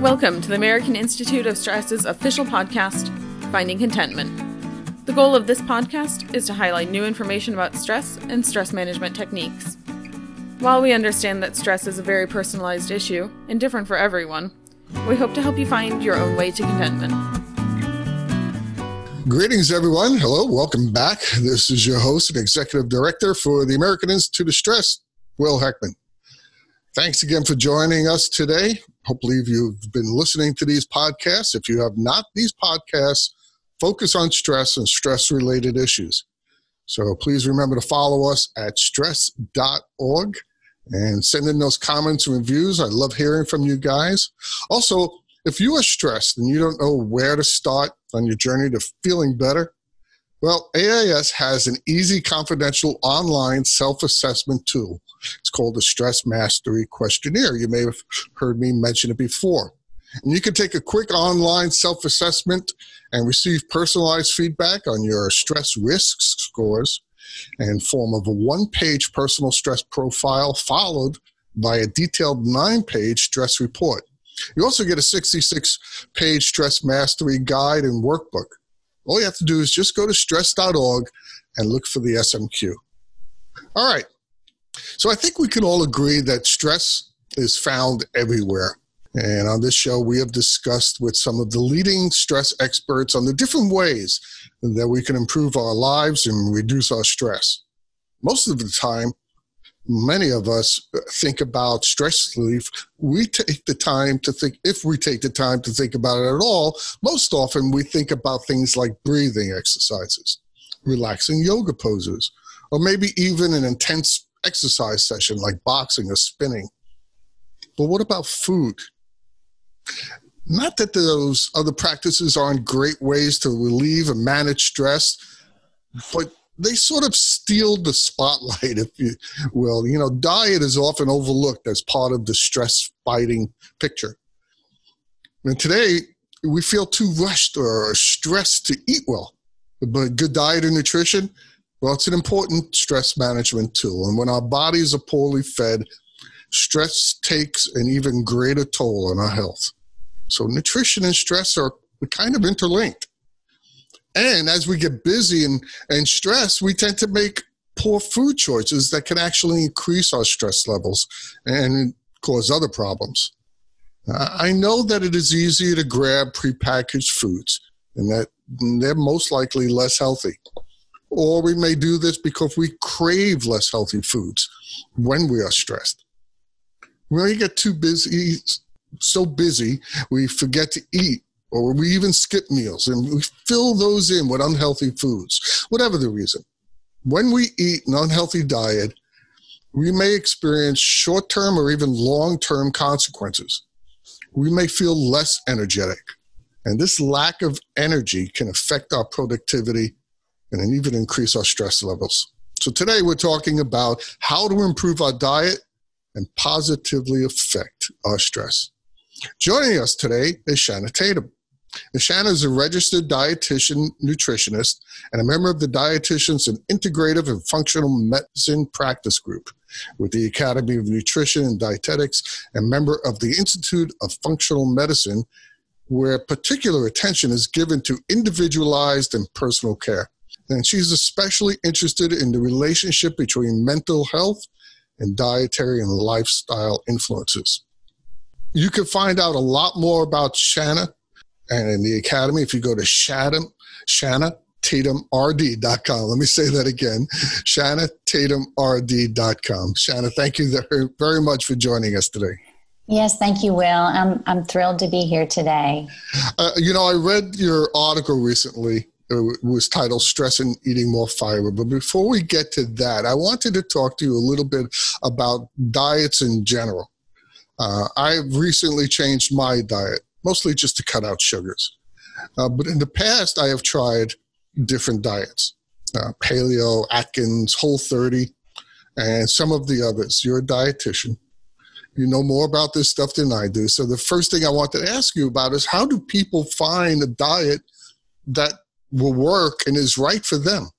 Welcome to the American Institute of Stress's official podcast, Finding Contentment. The goal of this podcast is to highlight new information about stress and stress management techniques. While we understand that stress is a very personalized issue and different for everyone, we hope to help you find your own way to contentment. Greetings, everyone. Hello, welcome back. This is your host and executive director for the American Institute of Stress, Will Heckman. Thanks again for joining us today. Hopefully, you've been listening to these podcasts. If you have not, these podcasts focus on stress and stress related issues. So please remember to follow us at stress.org and send in those comments and reviews. I love hearing from you guys. Also, if you are stressed and you don't know where to start on your journey to feeling better, well, AIS has an easy, confidential online self assessment tool. It's called the Stress Mastery Questionnaire. You may have heard me mention it before. And you can take a quick online self assessment and receive personalized feedback on your stress risk scores in form of a one page personal stress profile followed by a detailed nine page stress report. You also get a 66 page stress mastery guide and workbook. All you have to do is just go to stress.org and look for the SMQ. All right. So I think we can all agree that stress is found everywhere. And on this show, we have discussed with some of the leading stress experts on the different ways that we can improve our lives and reduce our stress. Most of the time, many of us think about stress relief. We take the time to think, if we take the time to think about it at all, most often we think about things like breathing exercises, relaxing yoga poses, or maybe even an intense exercise session like boxing or spinning. But what about food? Not that those other practices aren't great ways to relieve and manage stress, but they sort of steal the spotlight, if you will. You know, diet is often overlooked as part of the stress fighting picture. And today, we feel too rushed or stressed to eat well. But good diet and nutrition, well, it's an important stress management tool. And when our bodies are poorly fed, stress takes an even greater toll on our health. So, nutrition and stress are kind of interlinked. And as we get busy and, and stressed, we tend to make poor food choices that can actually increase our stress levels and cause other problems. I know that it is easier to grab prepackaged foods and that they're most likely less healthy. Or we may do this because we crave less healthy foods when we are stressed. When we get too busy, so busy, we forget to eat or we even skip meals and we fill those in with unhealthy foods, whatever the reason. When we eat an unhealthy diet, we may experience short term or even long term consequences. We may feel less energetic. And this lack of energy can affect our productivity and even increase our stress levels. So today we're talking about how to improve our diet and positively affect our stress. Joining us today is Shanna Tatum. Shanna is a registered dietitian nutritionist and a member of the Dietitians and Integrative and Functional Medicine Practice Group with the Academy of Nutrition and Dietetics and member of the Institute of Functional Medicine, where particular attention is given to individualized and personal care. And she's especially interested in the relationship between mental health and dietary and lifestyle influences. You can find out a lot more about Shanna and in the academy, if you go to Shanna, Shanna TatumRD.com. Let me say that again, ShannaTatumRD.com. Shanna, thank you very, very much for joining us today. Yes, thank you, Will. I'm, I'm thrilled to be here today. Uh, you know, I read your article recently. It was titled Stress and Eating More Fiber. But before we get to that, I wanted to talk to you a little bit about diets in general. Uh, I've recently changed my diet mostly just to cut out sugars. Uh, but in the past, I have tried different diets uh, paleo, Atkins, Whole 30, and some of the others. You're a dietitian. You know more about this stuff than I do. So the first thing I want to ask you about is how do people find a diet that will work and is right for them?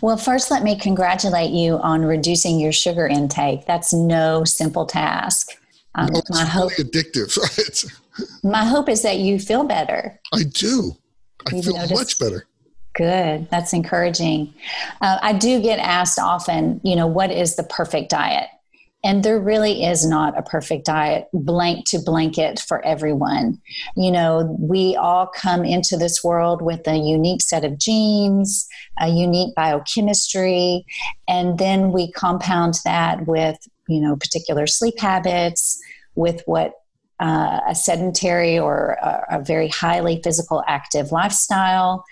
Well, first, let me congratulate you on reducing your sugar intake. That's no simple task. Um, no, it's my hope, really addictive. my hope is that you feel better. I do. I You've feel noticed, much better. Good. That's encouraging. Uh, I do get asked often, you know, what is the perfect diet? And there really is not a perfect diet, blank to blanket for everyone. You know, we all come into this world with a unique set of genes, a unique biochemistry, and then we compound that with, you know, particular sleep habits, with what uh, a sedentary or a, a very highly physical active lifestyle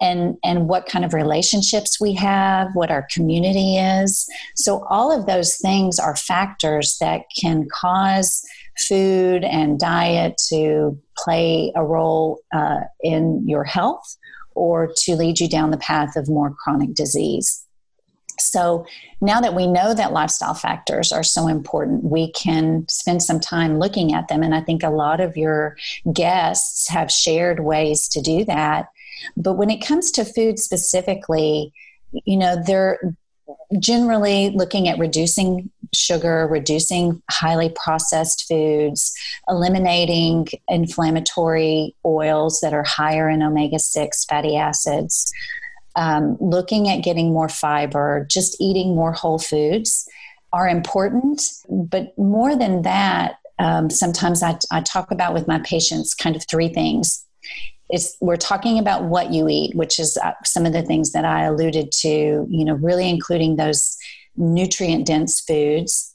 and and what kind of relationships we have what our community is so all of those things are factors that can cause food and diet to play a role uh, in your health or to lead you down the path of more chronic disease so now that we know that lifestyle factors are so important, we can spend some time looking at them. And I think a lot of your guests have shared ways to do that. But when it comes to food specifically, you know, they're generally looking at reducing sugar, reducing highly processed foods, eliminating inflammatory oils that are higher in omega 6 fatty acids, um, looking at getting more fiber, just eating more whole foods are important. But more than that, um, sometimes I, I talk about with my patients kind of three things it's we're talking about what you eat which is uh, some of the things that i alluded to you know really including those nutrient dense foods.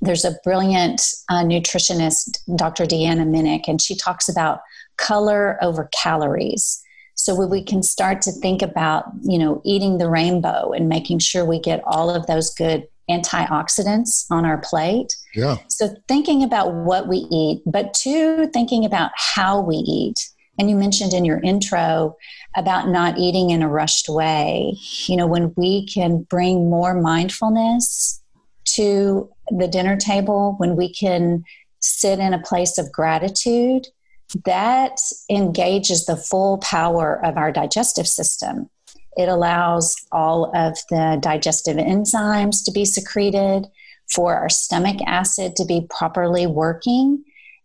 There's a brilliant uh, nutritionist dr deanna minich and she talks about color over calories. So we can start to think about you know eating the rainbow and making sure we get all of those good antioxidants on our plate. Yeah. So thinking about what we eat but two thinking about how we eat and you mentioned in your intro about not eating in a rushed way. You know, when we can bring more mindfulness to the dinner table, when we can sit in a place of gratitude, that engages the full power of our digestive system. It allows all of the digestive enzymes to be secreted, for our stomach acid to be properly working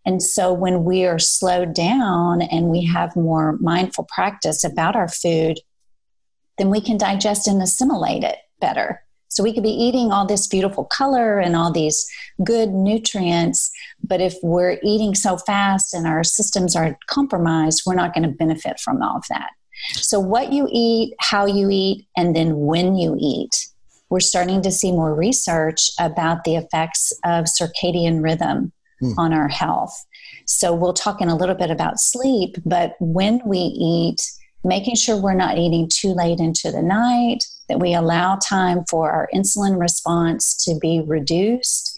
and so when we are slowed down and we have more mindful practice about our food, then we can digest and assimilate it better. So we could be eating all this beautiful color and all these good nutrients, but if we're eating so fast and our systems are compromised, we're not going to benefit from all of that. So, what you eat, how you eat, and then when you eat. We're starting to see more research about the effects of circadian rhythm mm. on our health. So we'll talk in a little bit about sleep, but when we eat, making sure we're not eating too late into the night, that we allow time for our insulin response to be reduced,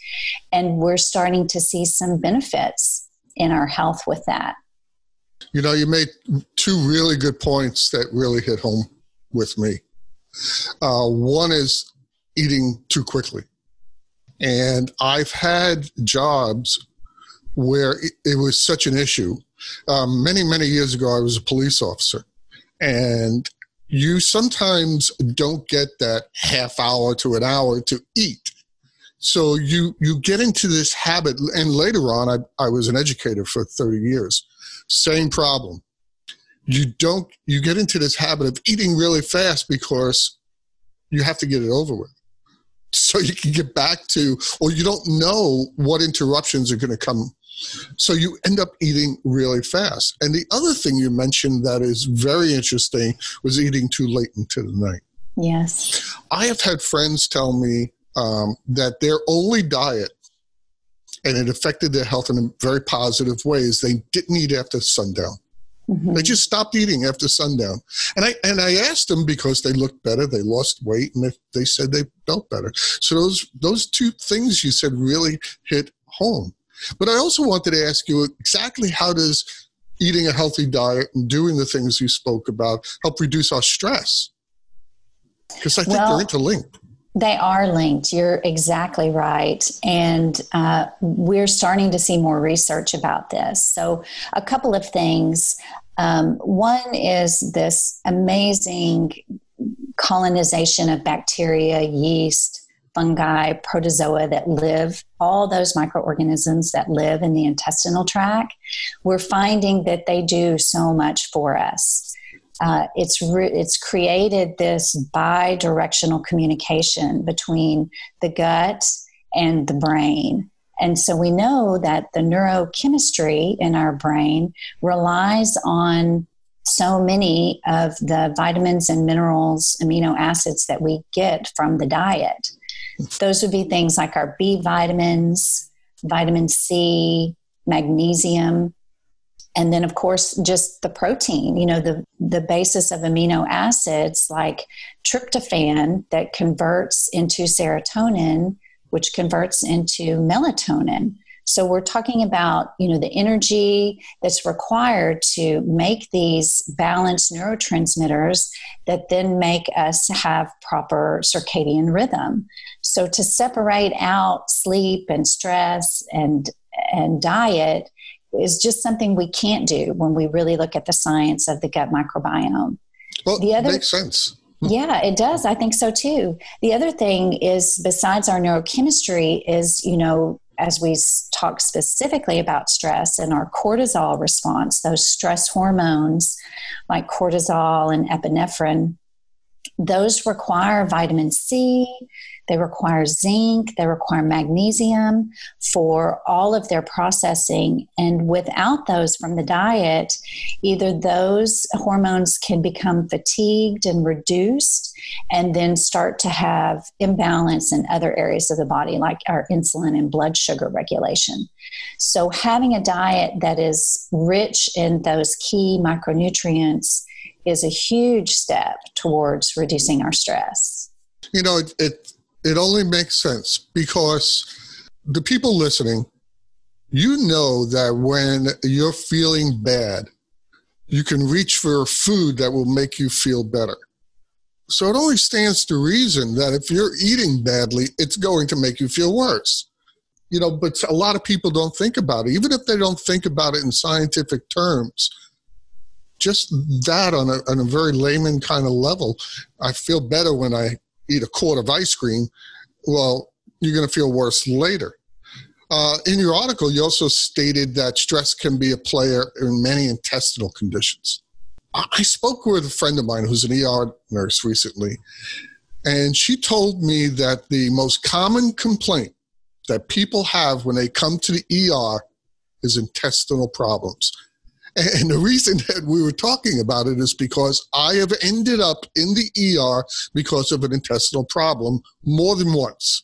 and we're starting to see some benefits in our health with that. You know, you made two really good points that really hit home with me. Uh, one is eating too quickly. And I've had jobs where it, was such an issue. Um, many, many years ago, I was a police officer, and you sometimes don't get that half hour to an hour to eat. So you you get into this habit, and later on, I, I was an educator for 30 years. Same problem. You don't you get into this habit of eating really fast because you have to get it over with so you can get back to or you don't know what interruptions are going to come so you end up eating really fast. And the other thing you mentioned that is very interesting was eating too late into the night. Yes. I have had friends tell me um, that their only diet, and it affected their health in a very positive ways, they didn't eat after sundown. Mm-hmm. They just stopped eating after sundown. And I and I asked them because they looked better, they lost weight, and they, they said they felt better. So those those two things you said really hit home. But I also wanted to ask you exactly how does eating a healthy diet and doing the things you spoke about help reduce our stress? Because I think well, they're interlinked. They are linked. You're exactly right. And uh, we're starting to see more research about this. So, a couple of things. Um, one is this amazing colonization of bacteria, yeast, fungi, protozoa that live, all those microorganisms that live in the intestinal tract, we're finding that they do so much for us. Uh, it's re- it's created this bi-directional communication between the gut and the brain. And so we know that the neurochemistry in our brain relies on so many of the vitamins and minerals, amino acids that we get from the diet. Those would be things like our B vitamins, vitamin C, magnesium, and then of course just the protein you know the the basis of amino acids like tryptophan that converts into serotonin which converts into melatonin so we're talking about, you know, the energy that's required to make these balanced neurotransmitters that then make us have proper circadian rhythm. So to separate out sleep and stress and and diet is just something we can't do when we really look at the science of the gut microbiome. Well, the other, makes sense. Hmm. Yeah, it does. I think so too. The other thing is, besides our neurochemistry, is you know as we talk specifically about stress and our cortisol response, those stress hormones like cortisol and epinephrine, those require vitamin C, they require zinc, they require magnesium for all of their processing. And without those from the diet, either those hormones can become fatigued and reduced and then start to have imbalance in other areas of the body, like our insulin and blood sugar regulation. So, having a diet that is rich in those key micronutrients is a huge step towards reducing our stress. You know, it, it it only makes sense because the people listening, you know that when you're feeling bad, you can reach for food that will make you feel better. So it only stands to reason that if you're eating badly, it's going to make you feel worse. You know, but a lot of people don't think about it. Even if they don't think about it in scientific terms, just that on a, on a very layman kind of level, I feel better when I eat a quart of ice cream, well, you're going to feel worse later. Uh, in your article, you also stated that stress can be a player in many intestinal conditions. I spoke with a friend of mine who's an ER nurse recently, and she told me that the most common complaint that people have when they come to the ER is intestinal problems. And the reason that we were talking about it is because I have ended up in the ER because of an intestinal problem more than once.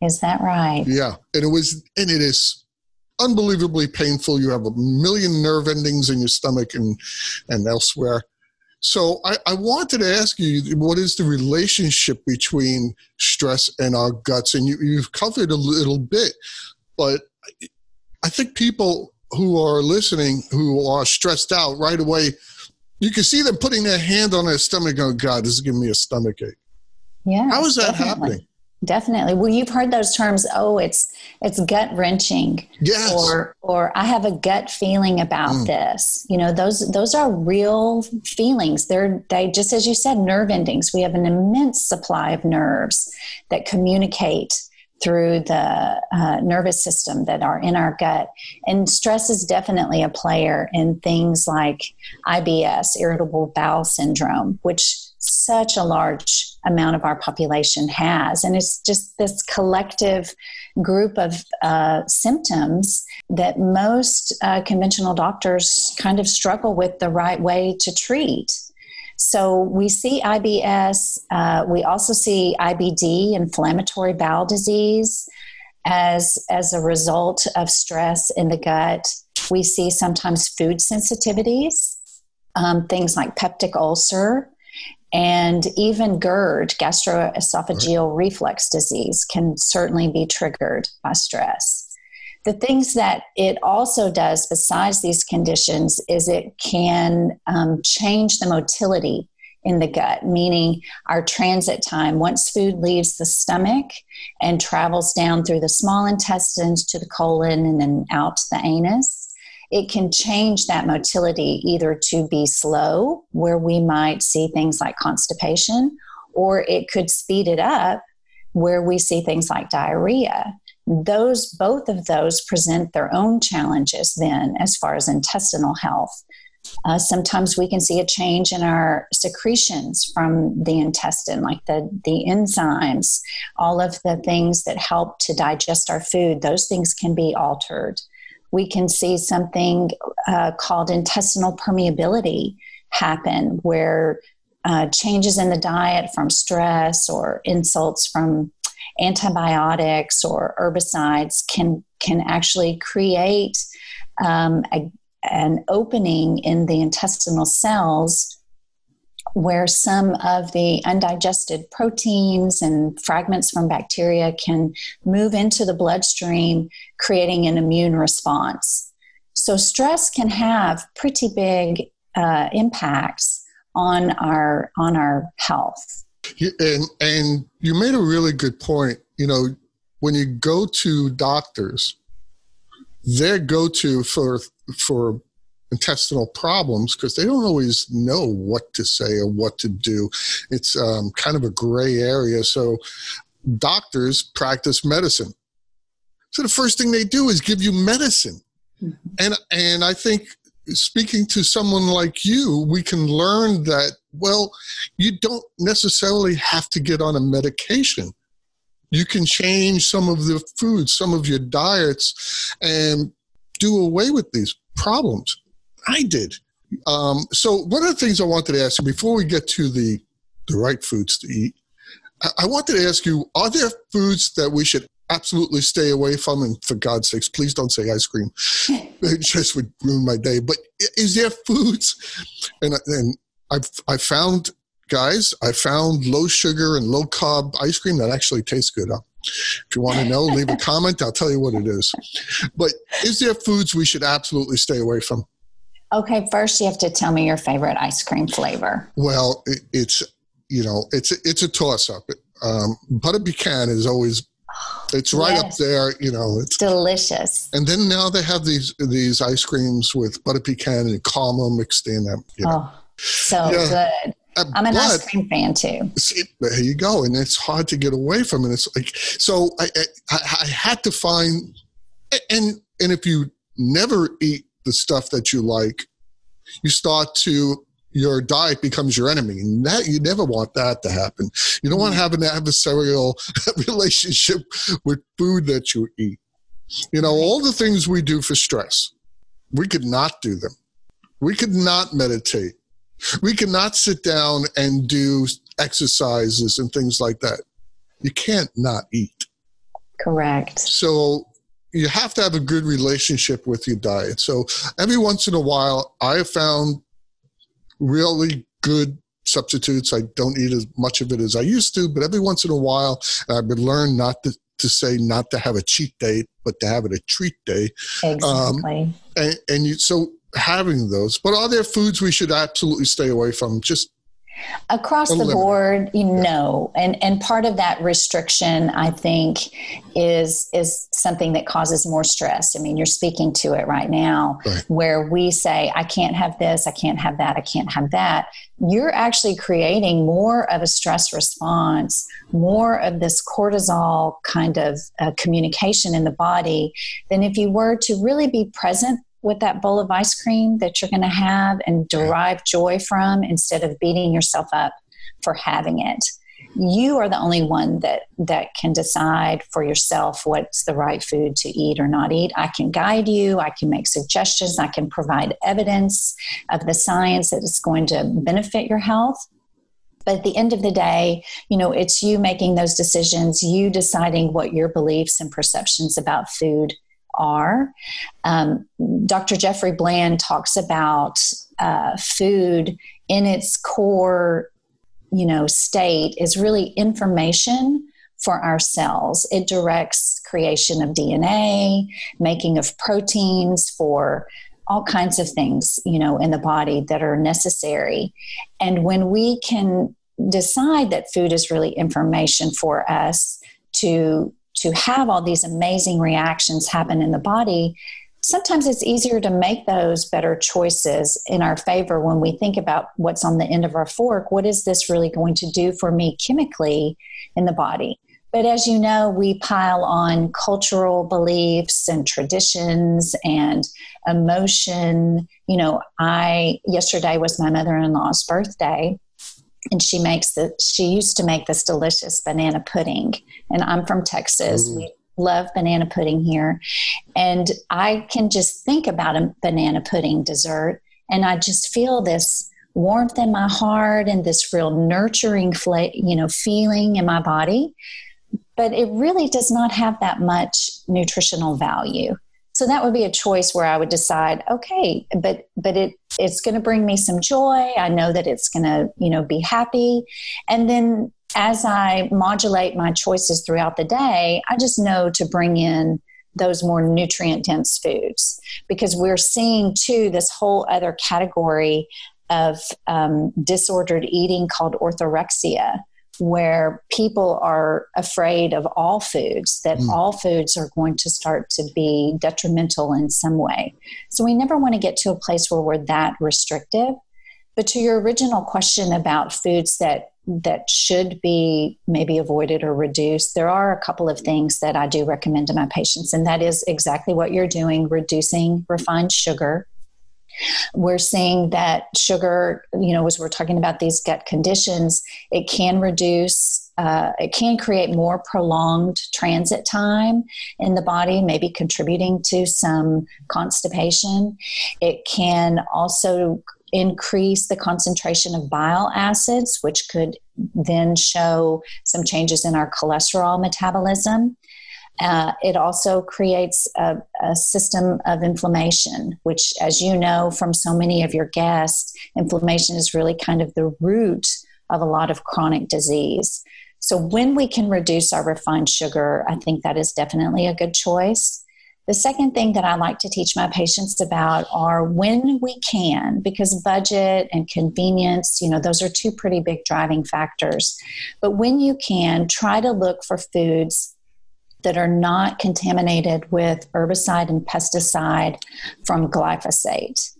Is that right? Yeah. And it was, and it is unbelievably painful. You have a million nerve endings in your stomach and, and elsewhere. So I, I wanted to ask you, what is the relationship between stress and our guts? And you, you've covered a little bit, but I think people who are listening who are stressed out right away, you can see them putting their hand on their stomach going, God, this is giving me a stomach ache. Yeah. How is that definitely. happening? Definitely. Well, you've heard those terms. Oh, it's it's gut wrenching. Yes. Or or I have a gut feeling about mm. this. You know, those those are real feelings. They're they just as you said, nerve endings. We have an immense supply of nerves that communicate through the uh, nervous system that are in our gut. And stress is definitely a player in things like IBS, irritable bowel syndrome, which such a large amount of our population has. And it's just this collective group of uh, symptoms that most uh, conventional doctors kind of struggle with the right way to treat. So we see IBS. Uh, we also see IBD, inflammatory bowel disease, as as a result of stress in the gut. We see sometimes food sensitivities, um, things like peptic ulcer, and even GERD, gastroesophageal right. reflux disease, can certainly be triggered by stress. The things that it also does, besides these conditions, is it can um, change the motility in the gut, meaning our transit time. Once food leaves the stomach and travels down through the small intestines to the colon and then out to the anus, it can change that motility either to be slow, where we might see things like constipation, or it could speed it up where we see things like diarrhea those both of those present their own challenges then as far as intestinal health uh, sometimes we can see a change in our secretions from the intestine, like the, the enzymes, all of the things that help to digest our food, those things can be altered. We can see something uh, called intestinal permeability happen, where uh, changes in the diet from stress or insults from antibiotics or herbicides can can actually create um, a, an opening in the intestinal cells where some of the undigested proteins and fragments from bacteria can move into the bloodstream, creating an immune response. So, stress can have pretty big uh, impacts on our on our health. And and you made a really good point. You know, when you go to doctors, their go-to for for intestinal problems because they don't always know what to say or what to do. It's um, kind of a gray area. So doctors practice medicine. So the first thing they do is give you medicine. Mm-hmm. And and I think speaking to someone like you, we can learn that well, you don't necessarily have to get on a medication. You can change some of the foods, some of your diets, and do away with these problems. I did. Um, so one of the things I wanted to ask you before we get to the the right foods to eat, I, I wanted to ask you: Are there foods that we should absolutely stay away from? And for God's sakes, please don't say ice cream; it just would ruin my day. But is there foods? And and I've I found guys, I found low sugar and low carb ice cream that actually tastes good. If you want to know, leave a comment. I'll tell you what it is. But is there foods we should absolutely stay away from? Okay, first you have to tell me your favorite ice cream flavor. Well, it, it's you know it's it's a toss up. Um, butter pecan is always it's right yes. up there. You know, it's delicious. And then now they have these these ice creams with butter pecan and caramel mixed in them. You know. Oh, so yeah. good. Uh, I'm an but, ice cream fan too. See, there you go, and it's hard to get away from it. It's like so I, I I had to find and and if you never eat the stuff that you like, you start to your diet becomes your enemy. And that you never want that to happen. You don't want to have an adversarial relationship with food that you eat. You know, all the things we do for stress, we could not do them. We could not meditate. We cannot sit down and do exercises and things like that. You can't not eat. Correct. So you have to have a good relationship with your diet. So every once in a while, I have found really good substitutes. I don't eat as much of it as I used to, but every once in a while, I've been learned not to, to say not to have a cheat day, but to have it a treat day. Exactly. Um, and, and you, so having those, but are there foods we should absolutely stay away from? Just across the board you know and and part of that restriction i think is is something that causes more stress i mean you're speaking to it right now right. where we say i can't have this i can't have that i can't have that you're actually creating more of a stress response more of this cortisol kind of uh, communication in the body than if you were to really be present with that bowl of ice cream that you're going to have and derive joy from instead of beating yourself up for having it. You are the only one that that can decide for yourself what's the right food to eat or not eat. I can guide you. I can make suggestions. I can provide evidence of the science that is going to benefit your health. But at the end of the day you know it's you making those decisions you deciding what your beliefs and perceptions about food are. Um, Dr. Jeffrey Bland talks about uh, food in its core, you know, state is really information for our cells. It directs creation of DNA, making of proteins for all kinds of things, you know, in the body that are necessary. And when we can decide that food is really information for us to to have all these amazing reactions happen in the body, sometimes it's easier to make those better choices in our favor when we think about what's on the end of our fork. What is this really going to do for me chemically in the body? But as you know, we pile on cultural beliefs and traditions and emotion. You know, I yesterday was my mother-in-law's birthday and she makes the she used to make this delicious banana pudding. And i'm from texas. We love banana pudding here. And i can just think about a banana pudding dessert and i just feel this warmth in my heart and this real nurturing fla- you know feeling in my body. But it really does not have that much nutritional value so that would be a choice where i would decide okay but but it it's going to bring me some joy. I know that it's going to you know be happy. And then as i modulate my choices throughout the day i just know to bring in those more nutrient dense foods because we're seeing too this whole other category of um, disordered eating called orthorexia where people are afraid of all foods, that mm. all foods are going to start to be detrimental in some way. So we never want to get to a place where we're that restrictive. But to your original question about foods that that should be maybe avoided or reduced, there are a couple of things that I do recommend to my patients, and that is exactly what you're doing reducing refined sugar we're seeing that sugar, you know, as we're talking about these gut conditions, it can reduce uh, it can create more prolonged transit time in the body, maybe contributing to some constipation. It can also increase the concentration of bile acids, which could then show some changes in our cholesterol metabolism. Uh, it also creates a, a, system of inflammation, which, as you know from so many of your guests, inflammation is really kind of the root of a lot of chronic disease. So, when we can reduce our refined sugar, I think that is definitely a good choice. The second thing that I like to teach my patients about are when we can, because budget and convenience, you know, those are two pretty big driving factors. But when you can, try to look for foods that are not contaminated with herbicide and pesticide from glyphosate.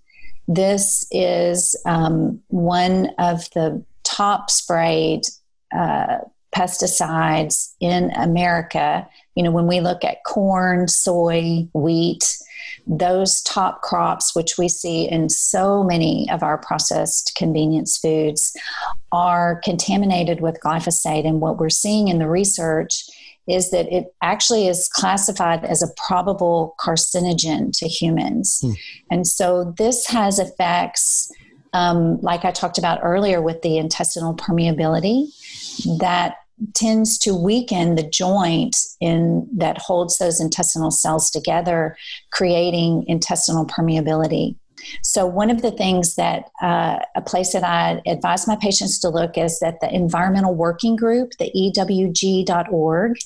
This is um, one of the top sprayed uh, pesticides in America. You know, when we look at corn, soy, wheat, those top crops, which we see in so many of our processed convenience foods, are contaminated with glyphosate. And what we're seeing in the research is that it actually is classified as a probable carcinogen to humans. Hmm. And so this has effects, um, like I talked about earlier with the intestinal permeability, that tends to weaken the joint in that holds those intestinal cells together creating intestinal permeability so, one of the things that uh, a place that I advise my patients to look is that the Environmental Working Group, the EWG.org,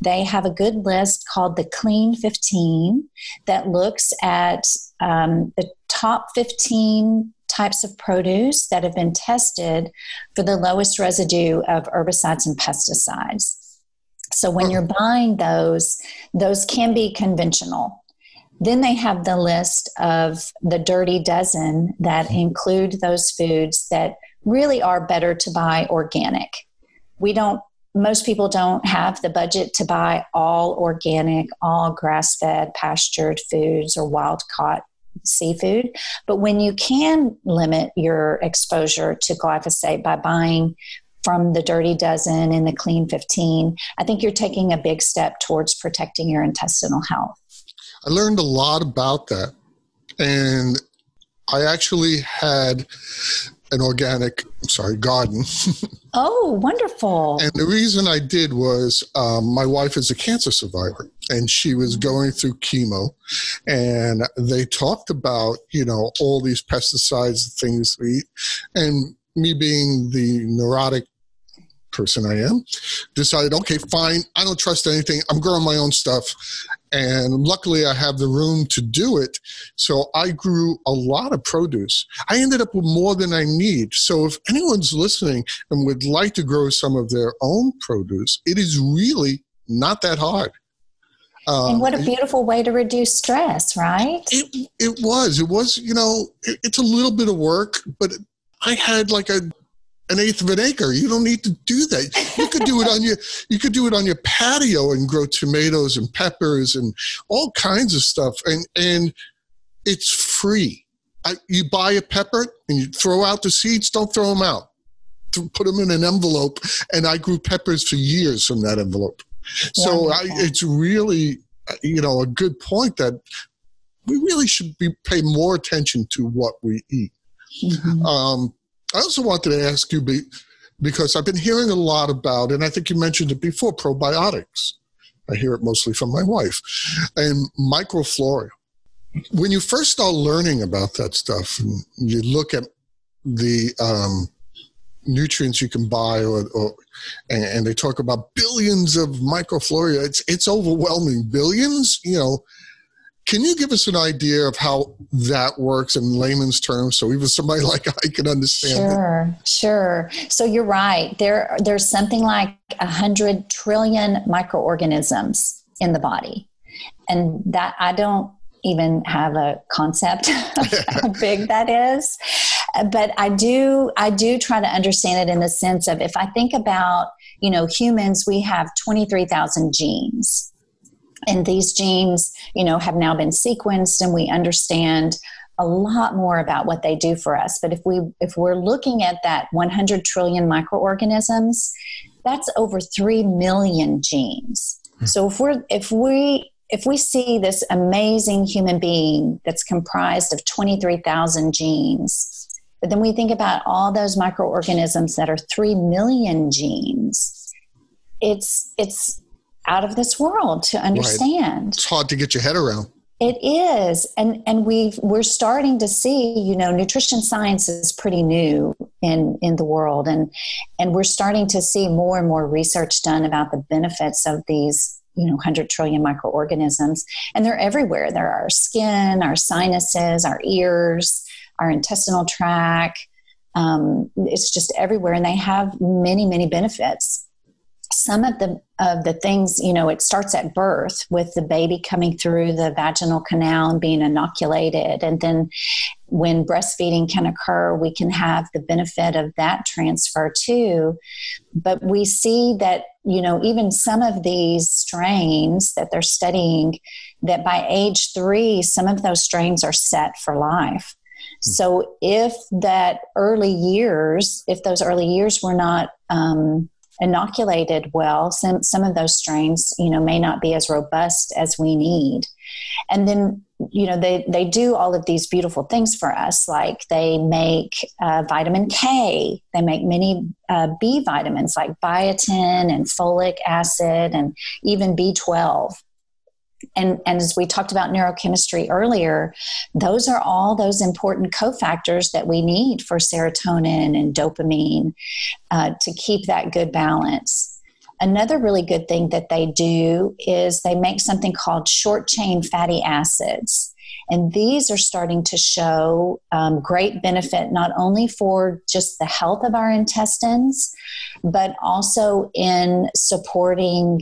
they have a good list called the Clean 15 that looks at um, the top 15 types of produce that have been tested for the lowest residue of herbicides and pesticides. So when you're buying those, those can be conventional. Then they have the list of the dirty dozen that mm-hmm. include those foods that really are better to buy organic. We don't, most people don't have the budget to buy all organic, all grass fed, pastured foods or wild caught seafood. But when you can limit your exposure to glyphosate by buying from the dirty dozen and the clean 15, I think you're taking a big step towards protecting your intestinal health. I learned a lot about that. And I actually had an organic, sorry, garden. oh, wonderful. And the reason I did was um, my wife is a cancer survivor and she was mm-hmm. going through chemo. And they talked about, you know, all these pesticides, and things we eat. And me being the neurotic person I am, decided, okay, fine, I don't trust anything. I'm growing my own stuff. And luckily, I have the room to do it. So I grew a lot of produce. I ended up with more than I need. So if anyone's listening and would like to grow some of their own produce, it is really not that hard. Um, and what a beautiful way to reduce stress, right? It, it was. It was, you know, it, it's a little bit of work, but I had like a an eighth of an acre. You don't need to do that. You could do it on your you could do it on your patio and grow tomatoes and peppers and all kinds of stuff. And and it's free. I, you buy a pepper and you throw out the seeds. Don't throw them out. Put them in an envelope. And I grew peppers for years from that envelope. So I, it's really you know a good point that we really should be pay more attention to what we eat. Mm-hmm. Um, I also wanted to ask you because I've been hearing a lot about, and I think you mentioned it before, probiotics. I hear it mostly from my wife, and microflora. When you first start learning about that stuff, and you look at the um, nutrients you can buy, or, or and, and, they talk about billions of microflora, it's it's overwhelming. Billions, you know can you give us an idea of how that works in layman's terms so even somebody like I can understand Sure, it? sure. So you're right. There, there's something like a hundred trillion microorganisms in the body. And that I don't even have a concept of how big that is. But I do I do try to understand it in the sense of if I think about, you know, humans, we have 23,000 genes and these genes you know have now been sequenced and we understand a lot more about what they do for us but if we if we're looking at that 100 trillion microorganisms that's over 3 million genes hmm. so if we're if we if we see this amazing human being that's comprised of 23,000 genes but then we think about all those microorganisms that are 3 million genes it's it's out of this world to understand. Right. It's hard to get your head around. It is, and and we we're starting to see, you know, nutrition science is pretty new in in the world, and and we're starting to see more and more research done about the benefits of these, you know, hundred trillion microorganisms, and they're everywhere. They're our skin, our sinuses, our ears, our intestinal tract. Um, it's just everywhere, and they have many many benefits some of the of the things you know it starts at birth with the baby coming through the vaginal canal and being inoculated. And then when breastfeeding can occur we can have the benefit of that transfer too. But we see that you know even some of these strains that they're studying that by age 3 some of those strains are set for life. Hmm. so if that early years if those early years were not um, inoculated well, some, some of those strains, you know, may not be as robust as we need. And then, you know, they, they do all of these beautiful things for us, like they make uh, vitamin K, they make many uh, B vitamins like biotin and folic acid and even B12 and, and as we talked about neurochemistry earlier, those are all those important cofactors that we need for serotonin and dopamine uh, to keep that good balance. Another really good thing that they do is they make something called short chain fatty acids. And these are starting to show um, great benefit not only for just the health of our intestines, but also in supporting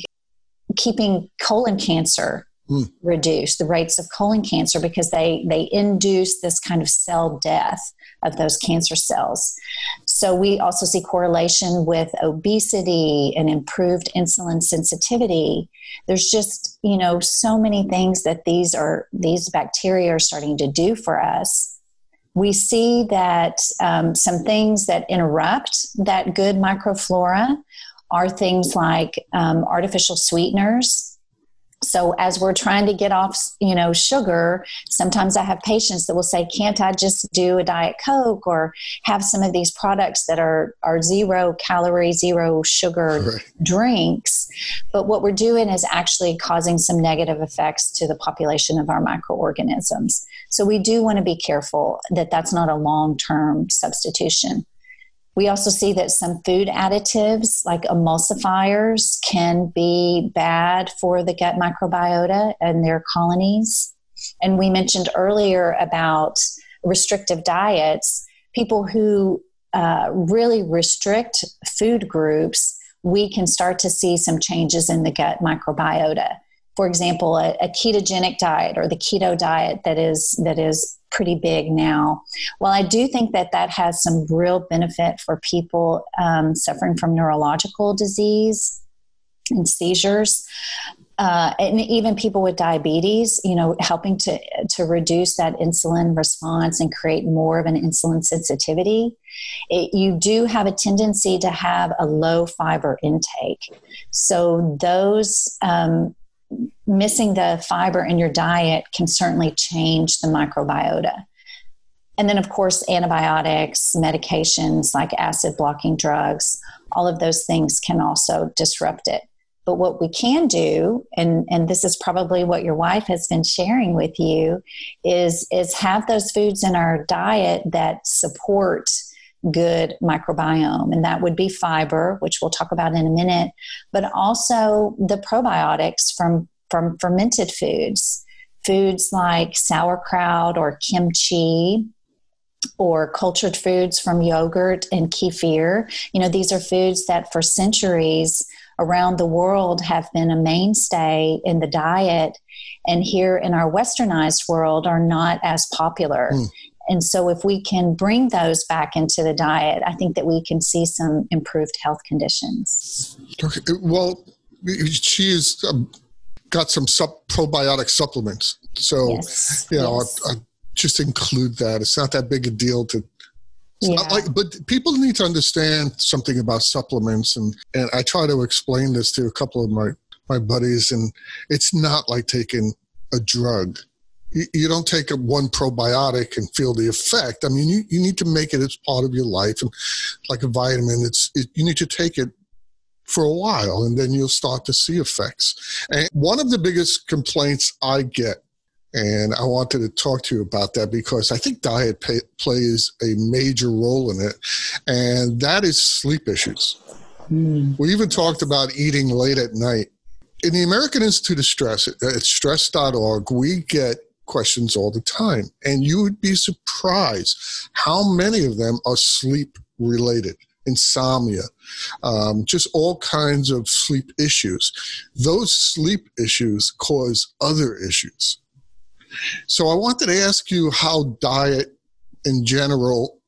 keeping colon cancer mm. reduce the rates of colon cancer because they they induce this kind of cell death of those cancer cells. So we also see correlation with obesity and improved insulin sensitivity. There's just, you know, so many things that these are these bacteria are starting to do for us we see that um, some things that interrupt that good microflora are things like um, artificial sweeteners. So as we're trying to get off you know sugar sometimes i have patients that will say can't i just do a diet coke or have some of these products that are are zero calorie zero sugar right. drinks? But what we're doing is actually causing some negative effects to the population of our microorganisms. So we do want to be careful that that's not a long term substitution we also see that some food additives, like emulsifiers, can be bad for the gut microbiota and their colonies. And we mentioned earlier about restrictive diets. People who uh, really restrict food groups, we can start to see some changes in the gut microbiota. For example, a, a ketogenic diet or the keto diet that is that is pretty big now. Well, I do think that that has some real benefit for people um, suffering from neurological disease and seizures. Uh, and even people with diabetes, you know, helping to to reduce that insulin response and create more of an insulin sensitivity. It, you do have a tendency to have a low fiber intake, so those um, missing the fiber in your diet can certainly change the microbiota. And then, of course, antibiotics, medications like acid blocking drugs, all of those things can also disrupt it. But what we can do, and, and this is probably what your wife has been sharing with you, is, is have those foods in our diet that support good microbiome. And that would be fiber, which we'll talk about in a minute, but also the probiotics from, from fermented foods. Foods like sauerkraut or kimchi, or cultured foods from yogurt and kefir. You know, these are foods that for centuries around the world have been a mainstay in the diet, and here in our westernized world are not as popular. Mm. And so, if we can bring those back into the diet, I think that we can see some improved health conditions. Okay. Well, she um, got some sub- probiotic supplements. So, yes. you know, yes. I, I just include that. It's not that big a deal to yeah. like, but people need to understand something about supplements, and and I try to explain this to a couple of my my buddies, and it's not like taking a drug. You, you don't take a one probiotic and feel the effect. I mean, you, you need to make it as part of your life, and like a vitamin, it's it, you need to take it for a while, and then you'll start to see effects. And one of the biggest complaints I get and I wanted to talk to you about that because I think diet pay, plays a major role in it, and that is sleep issues. Mm. We even talked about eating late at night. In the American Institute of Stress, at stress.org, we get questions all the time, and you would be surprised how many of them are sleep related insomnia, um, just all kinds of sleep issues. Those sleep issues cause other issues. So I wanted to ask you how diet in general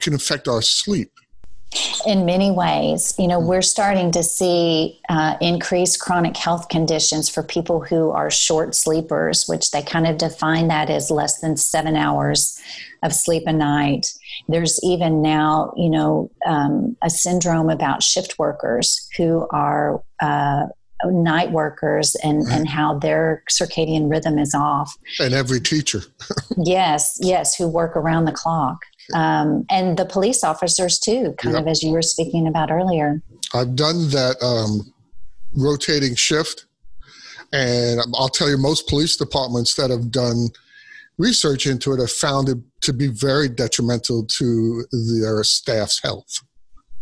can affect our sleep. In many ways, you know, we're starting to see uh, increased chronic health conditions for people who are short sleepers, which they kind of define that as less than seven hours of sleep a night. There's even now, you know, um, a syndrome about shift workers who are uh, night workers and, right. and how their circadian rhythm is off. And every teacher. yes, yes, who work around the clock. Um, and the police officers too, kind yep. of as you were speaking about earlier. I've done that um, rotating shift. And I'll tell you, most police departments that have done research into it have found it to be very detrimental to their staff's health.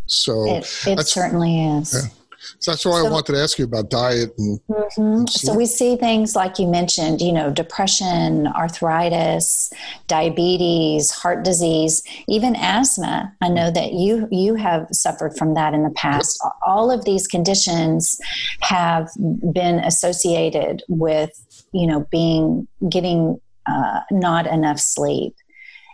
So it, it certainly is. Yeah. So that's why so, I wanted to ask you about diet and, mm-hmm. and so we see things like you mentioned, you know, depression, arthritis, diabetes, heart disease, even asthma. I know that you you have suffered from that in the past. Yep. All of these conditions have been associated with, you know, being getting uh, not enough sleep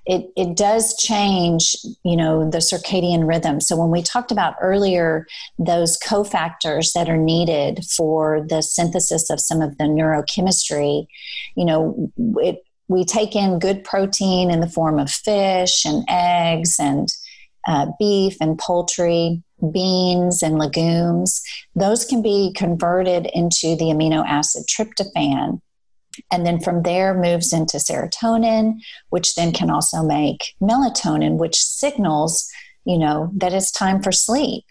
it, it does change, you know, the circadian rhythm. So when we talked about earlier those cofactors that are needed for the synthesis of some of the neurochemistry, you know, it, we take in good protein in the form of fish and eggs and uh, beef and poultry, beans and legumes. Those can be converted into the amino acid tryptophan and then from there moves into serotonin which then can also make melatonin which signals you know that it's time for sleep.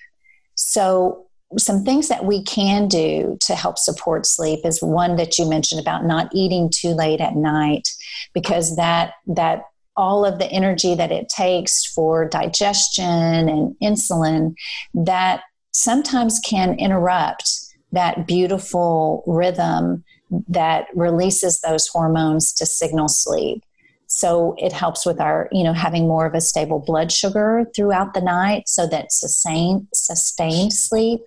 So some things that we can do to help support sleep is one that you mentioned about not eating too late at night because that that all of the energy that it takes for digestion and insulin that sometimes can interrupt that beautiful rhythm that releases those hormones to signal sleep. So it helps with our, you know, having more of a stable blood sugar throughout the night so that sustain, sustained sleep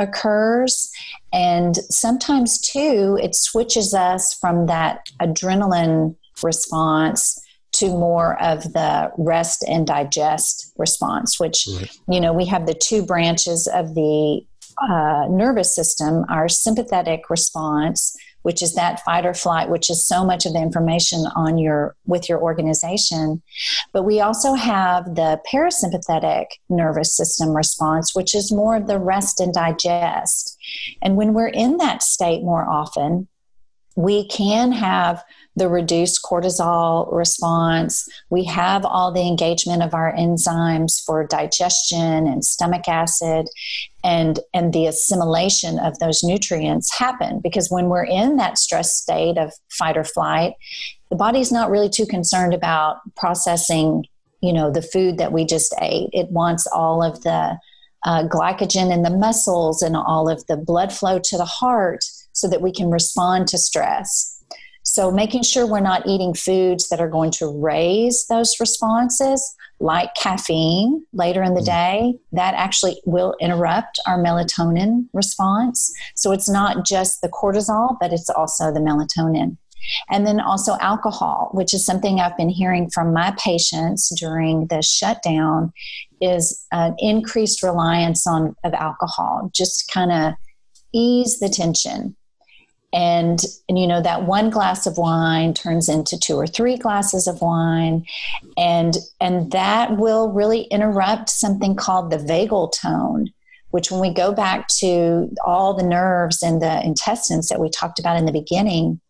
occurs. And sometimes too, it switches us from that adrenaline response to more of the rest and digest response, which, right. you know, we have the two branches of the uh, nervous system our sympathetic response which is that fight or flight which is so much of the information on your with your organization. But we also have the parasympathetic nervous system response which is more of the rest and digest. And when we're in that state more often we can have the reduced cortisol response. We have all the engagement of our enzymes for digestion and stomach acid and and the assimilation of those nutrients happen because when we're in that stress state of fight or flight, the body's not really too concerned about processing, you know, the food that we just ate. It wants all of the uh, glycogen in the muscles and all of the blood flow to the heart so that we can respond to stress. So, making sure we're not eating foods that are going to raise those responses, like caffeine later in the mm. day, that actually will interrupt our melatonin response. So, it's not just the cortisol, but it's also the melatonin. And then also alcohol, which is something I've been hearing from my patients during the shutdown, is an increased reliance on of alcohol, just kind of ease the tension and, and you know that one glass of wine turns into two or three glasses of wine. And and that will really interrupt something called the vagal tone which when we go back to all the nerves and the intestines that we talked about in the beginning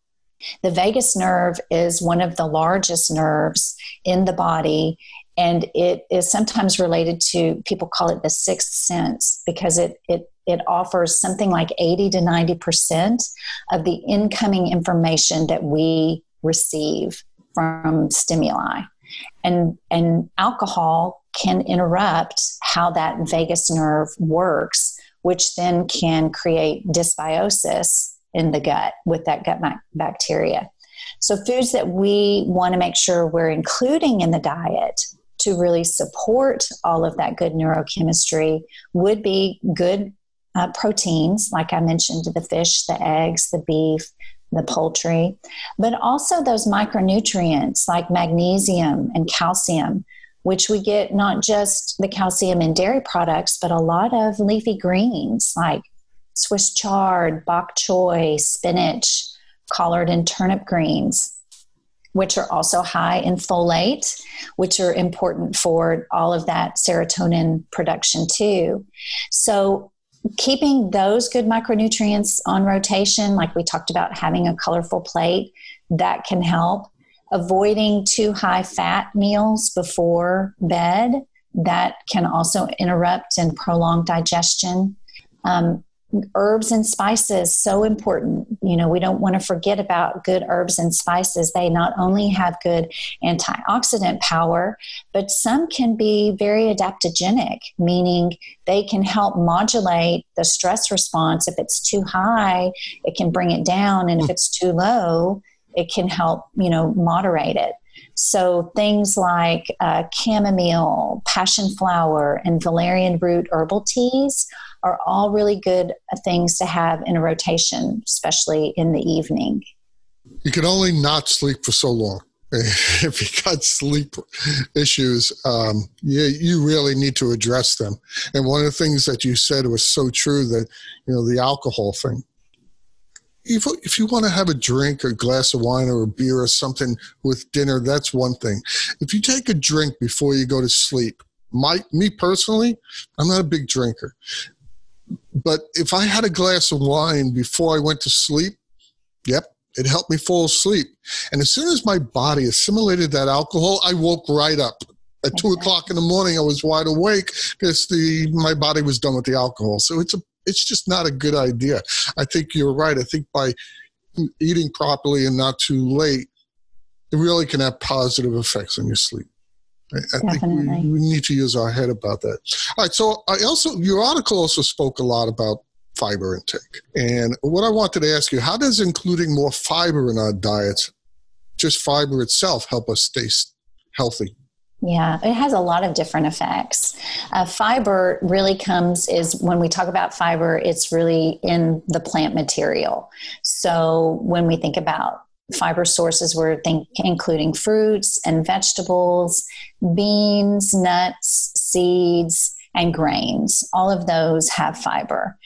the vagus nerve is one of the largest nerves in the body and it is sometimes related to people call it the sixth sense because it it it offers something like 80 to 90% of the incoming information that we receive from stimuli. And, and alcohol can interrupt how that vagus nerve works, which then can create dysbiosis in the gut with that gut bacteria. So, foods that we want to make sure we're including in the diet to really support all of that good neurochemistry would be good uh, proteins, like I mentioned, the fish, the eggs, the beef, the poultry, but also those micronutrients like magnesium and calcium, which we get not just the calcium in dairy products, but a lot of leafy greens like Swiss chard, bok choy, spinach, collard and turnip greens which are also high in folate, which are important for all of that serotonin production too. So, keeping those good micronutrients on rotation, like we talked about having a colorful plate, that can help. Avoiding too high fat meals before bed, that can also interrupt and prolong digestion. Um, herbs and spices so important. You know we don't want to forget about good herbs and spices. They not only have good antioxidant power but some can be very adaptogenic meaning they can help modulate the stress response. If it's too high it can bring it down and if it's too low it can help you know moderate it. So things like uh, chamomile, passion flower, and valerian root herbal teas are all really good things to have in a rotation, especially in the evening. You can only not sleep for so long. if you got sleep issues, um, you, you really need to address them. And one of the things that you said was so true that, you know, the alcohol thing if, if you want to have a drink, a glass of wine or a beer or something with dinner, that's one thing. If you take a drink before you go to sleep, my me personally, I'm not a big drinker. But if I had a glass of wine before I went to sleep, yep, it helped me fall asleep. And as soon as my body assimilated that alcohol, I woke right up. At two o'clock in the morning, I was wide awake because the my body was done with the alcohol. So it's a it's just not a good idea. I think you're right. I think by eating properly and not too late, it really can have positive effects on your sleep. I, I think we, we, need to use our head about that. All right. So I also your article also spoke a lot about fiber intake, and what I wanted to ask you: How does including more fiber in our diets, just fiber itself, help us stay healthy? Yeah, it has a lot of different effects. Uh, fiber really comes is when we talk about fiber, it's really in the plant material. So when we think about fiber sources we're think, including fruits and vegetables, beans, nuts, seeds, and grains. All of those have fiber.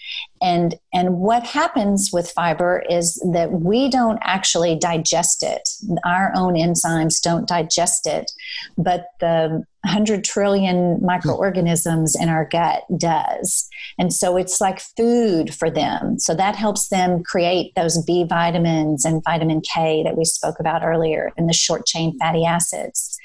And, and what happens with fiber is that we don't actually digest it. Our own enzymes don't digest it, but the 100 trillion microorganisms in our gut does. And so it's like food for them. So that helps them create those B vitamins and vitamin K that we spoke about earlier and the short chain fatty acids.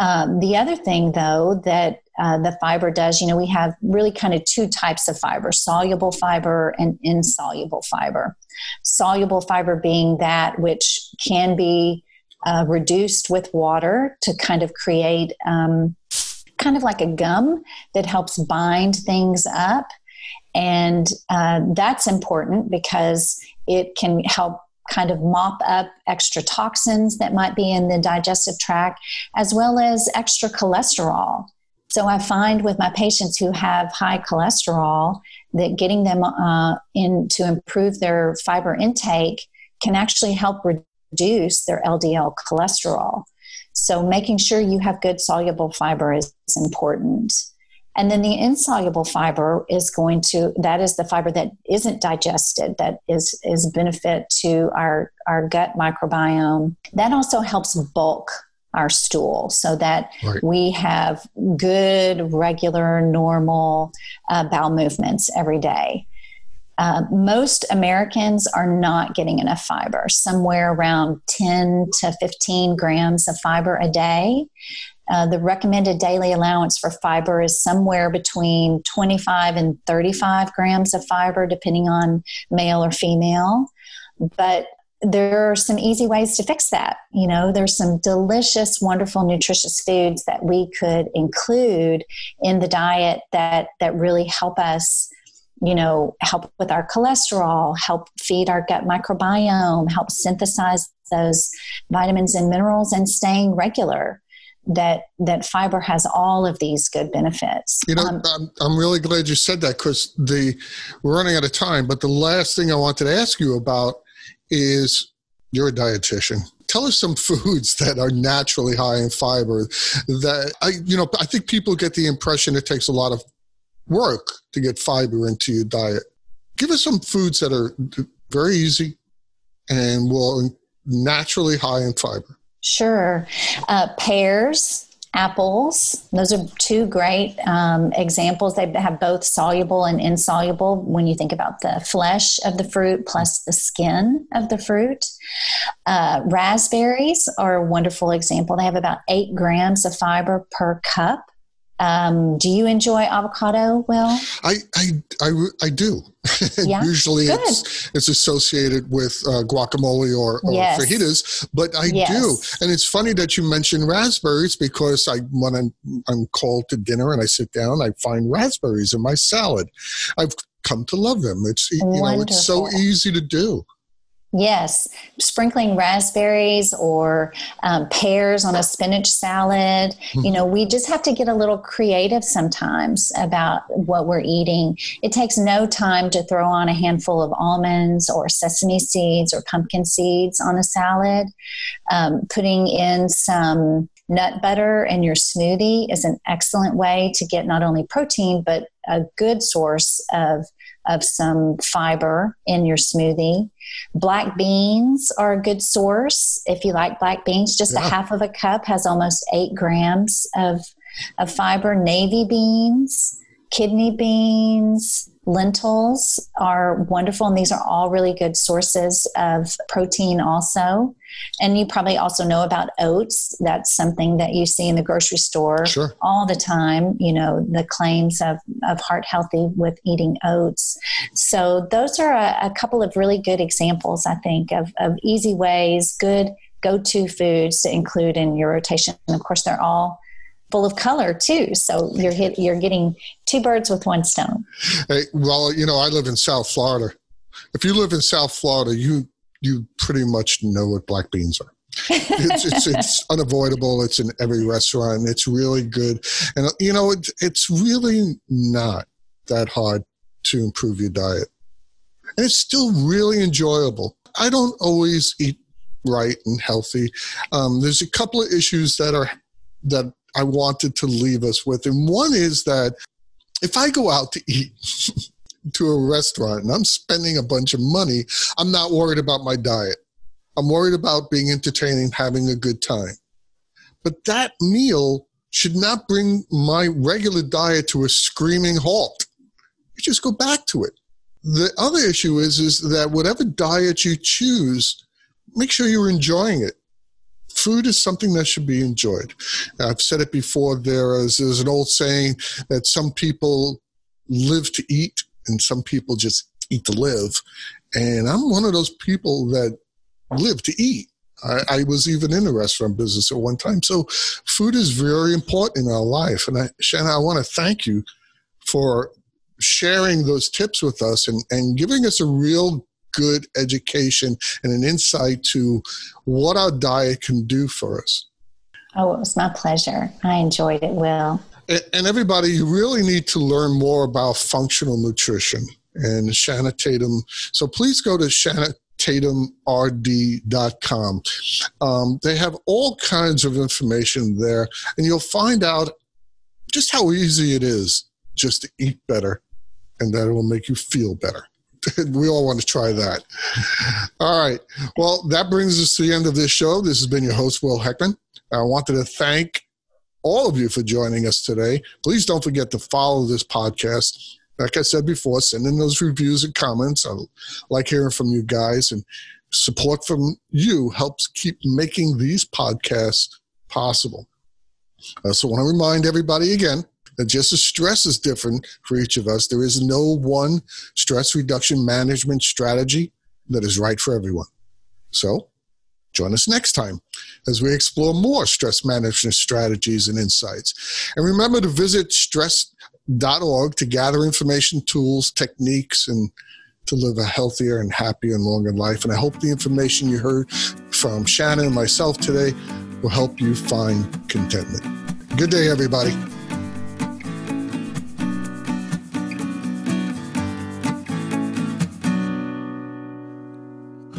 Um, the other thing, though, that uh, the fiber does, you know, we have really kind of two types of fiber soluble fiber and insoluble fiber. Soluble fiber being that which can be uh, reduced with water to kind of create um, kind of like a gum that helps bind things up. And uh, that's important because it can help kind of mop up extra toxins that might be in the digestive tract, as well as extra cholesterol. So I find with my patients who have high cholesterol that getting them uh, in to improve their fiber intake can actually help reduce their LDL cholesterol. So making sure you have good soluble fiber is, is important. And then the insoluble fiber is going to, that is the fiber that isn't digested, that is, is benefit to our, our gut microbiome. That also helps bulk our stool so that right. we have good, regular, normal uh, bowel movements every day. Uh, most Americans are not getting enough fiber, somewhere around 10 to 15 grams of fiber a day. Uh, the recommended daily allowance for fiber is somewhere between 25 and 35 grams of fiber, depending on male or female. But there are some easy ways to fix that. You know, there's some delicious, wonderful, nutritious foods that we could include in the diet that that really help us you know, help with our cholesterol, help feed our gut microbiome, help synthesize those vitamins and minerals and staying regular that that fiber has all of these good benefits. You know, um, I'm, I'm really glad you said that because the we're running out of time. But the last thing I wanted to ask you about is you're a dietitian. Tell us some foods that are naturally high in fiber. That I, you know, I think people get the impression it takes a lot of work to get fiber into your diet. Give us some foods that are very easy and will naturally high in fiber. Sure. Uh, pears, apples, those are two great um, examples. They have both soluble and insoluble when you think about the flesh of the fruit plus the skin of the fruit. Uh, raspberries are a wonderful example. They have about eight grams of fiber per cup. Um, do you enjoy avocado, Will? I I, I, I do. Yeah? Usually it's it's associated with uh, guacamole or, or yes. fajitas, but I yes. do. And it's funny that you mentioned raspberries because I when I'm, I'm called to dinner and I sit down, I find raspberries in my salad. I've come to love them. It's you Wonderful. know it's so easy to do. Yes, sprinkling raspberries or um, pears on a spinach salad. Mm-hmm. You know, we just have to get a little creative sometimes about what we're eating. It takes no time to throw on a handful of almonds or sesame seeds or pumpkin seeds on a salad. Um, putting in some nut butter in your smoothie is an excellent way to get not only protein, but a good source of of some fiber in your smoothie. Black beans are a good source. If you like black beans, just yeah. a half of a cup has almost eight grams of, of fiber. Navy beans, kidney beans, lentils are wonderful, and these are all really good sources of protein, also. And you probably also know about oats. That's something that you see in the grocery store sure. all the time. You know, the claims of, of heart healthy with eating oats. So, those are a, a couple of really good examples, I think, of, of easy ways, good go to foods to include in your rotation. And of course, they're all full of color too. So you're hit, you're getting two birds with one stone. Hey, well, you know, I live in South Florida. If you live in South Florida, you you pretty much know what black beans are. it's, it's, it's unavoidable. It's in every restaurant. It's really good, and you know it, it's really not that hard to improve your diet, and it's still really enjoyable. I don't always eat right and healthy. Um, there's a couple of issues that are that I wanted to leave us with, and one is that if I go out to eat to a restaurant and I'm spending a bunch of money, I'm not worried about my diet. I'm worried about being entertaining, having a good time. But that meal should not bring my regular diet to a screaming halt. You just go back to it. The other issue is, is that whatever diet you choose, make sure you're enjoying it. Food is something that should be enjoyed. I've said it before. There is there's an old saying that some people live to eat and some people just eat to live. And I'm one of those people that live to eat. I, I, was even in the restaurant business at one time. So food is very important in our life. And I, Shanna, I want to thank you for sharing those tips with us and, and giving us a real good education and an insight to what our diet can do for us. Oh, it was my pleasure. I enjoyed it, Will. And, everybody, you really need to learn more about functional nutrition and Shanna Tatum. So please go to Shanna tatumrd.com. Um, they have all kinds of information there, and you'll find out just how easy it is just to eat better and that it will make you feel better. we all want to try that. All right. Well, that brings us to the end of this show. This has been your host, Will Heckman. I wanted to thank all of you for joining us today. Please don't forget to follow this podcast like I said before, send in those reviews and comments. I like hearing from you guys, and support from you helps keep making these podcasts possible. I also want to remind everybody again just as stress is different for each of us, there is no one stress reduction management strategy that is right for everyone. So, join us next time as we explore more stress management strategies and insights. And remember to visit stress org to gather information, tools, techniques, and to live a healthier and happier and longer life. And I hope the information you heard from Shannon and myself today will help you find contentment. Good day, everybody.